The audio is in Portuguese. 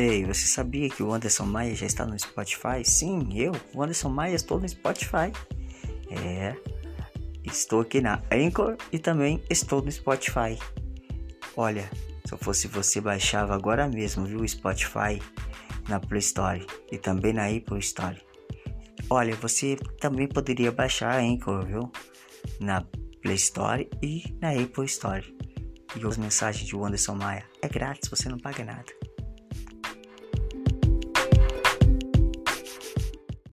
Ei, você sabia que o Anderson Maia já está no Spotify? Sim, eu, o Anderson Maia, estou no Spotify. É, estou aqui na Anchor e também estou no Spotify. Olha, se eu fosse você, baixava agora mesmo, viu, o Spotify na Play Store e também na Apple Store. Olha, você também poderia baixar a Anchor, viu, na Play Store e na Apple Store. E as mensagens de Anderson Maia é grátis, você não paga nada.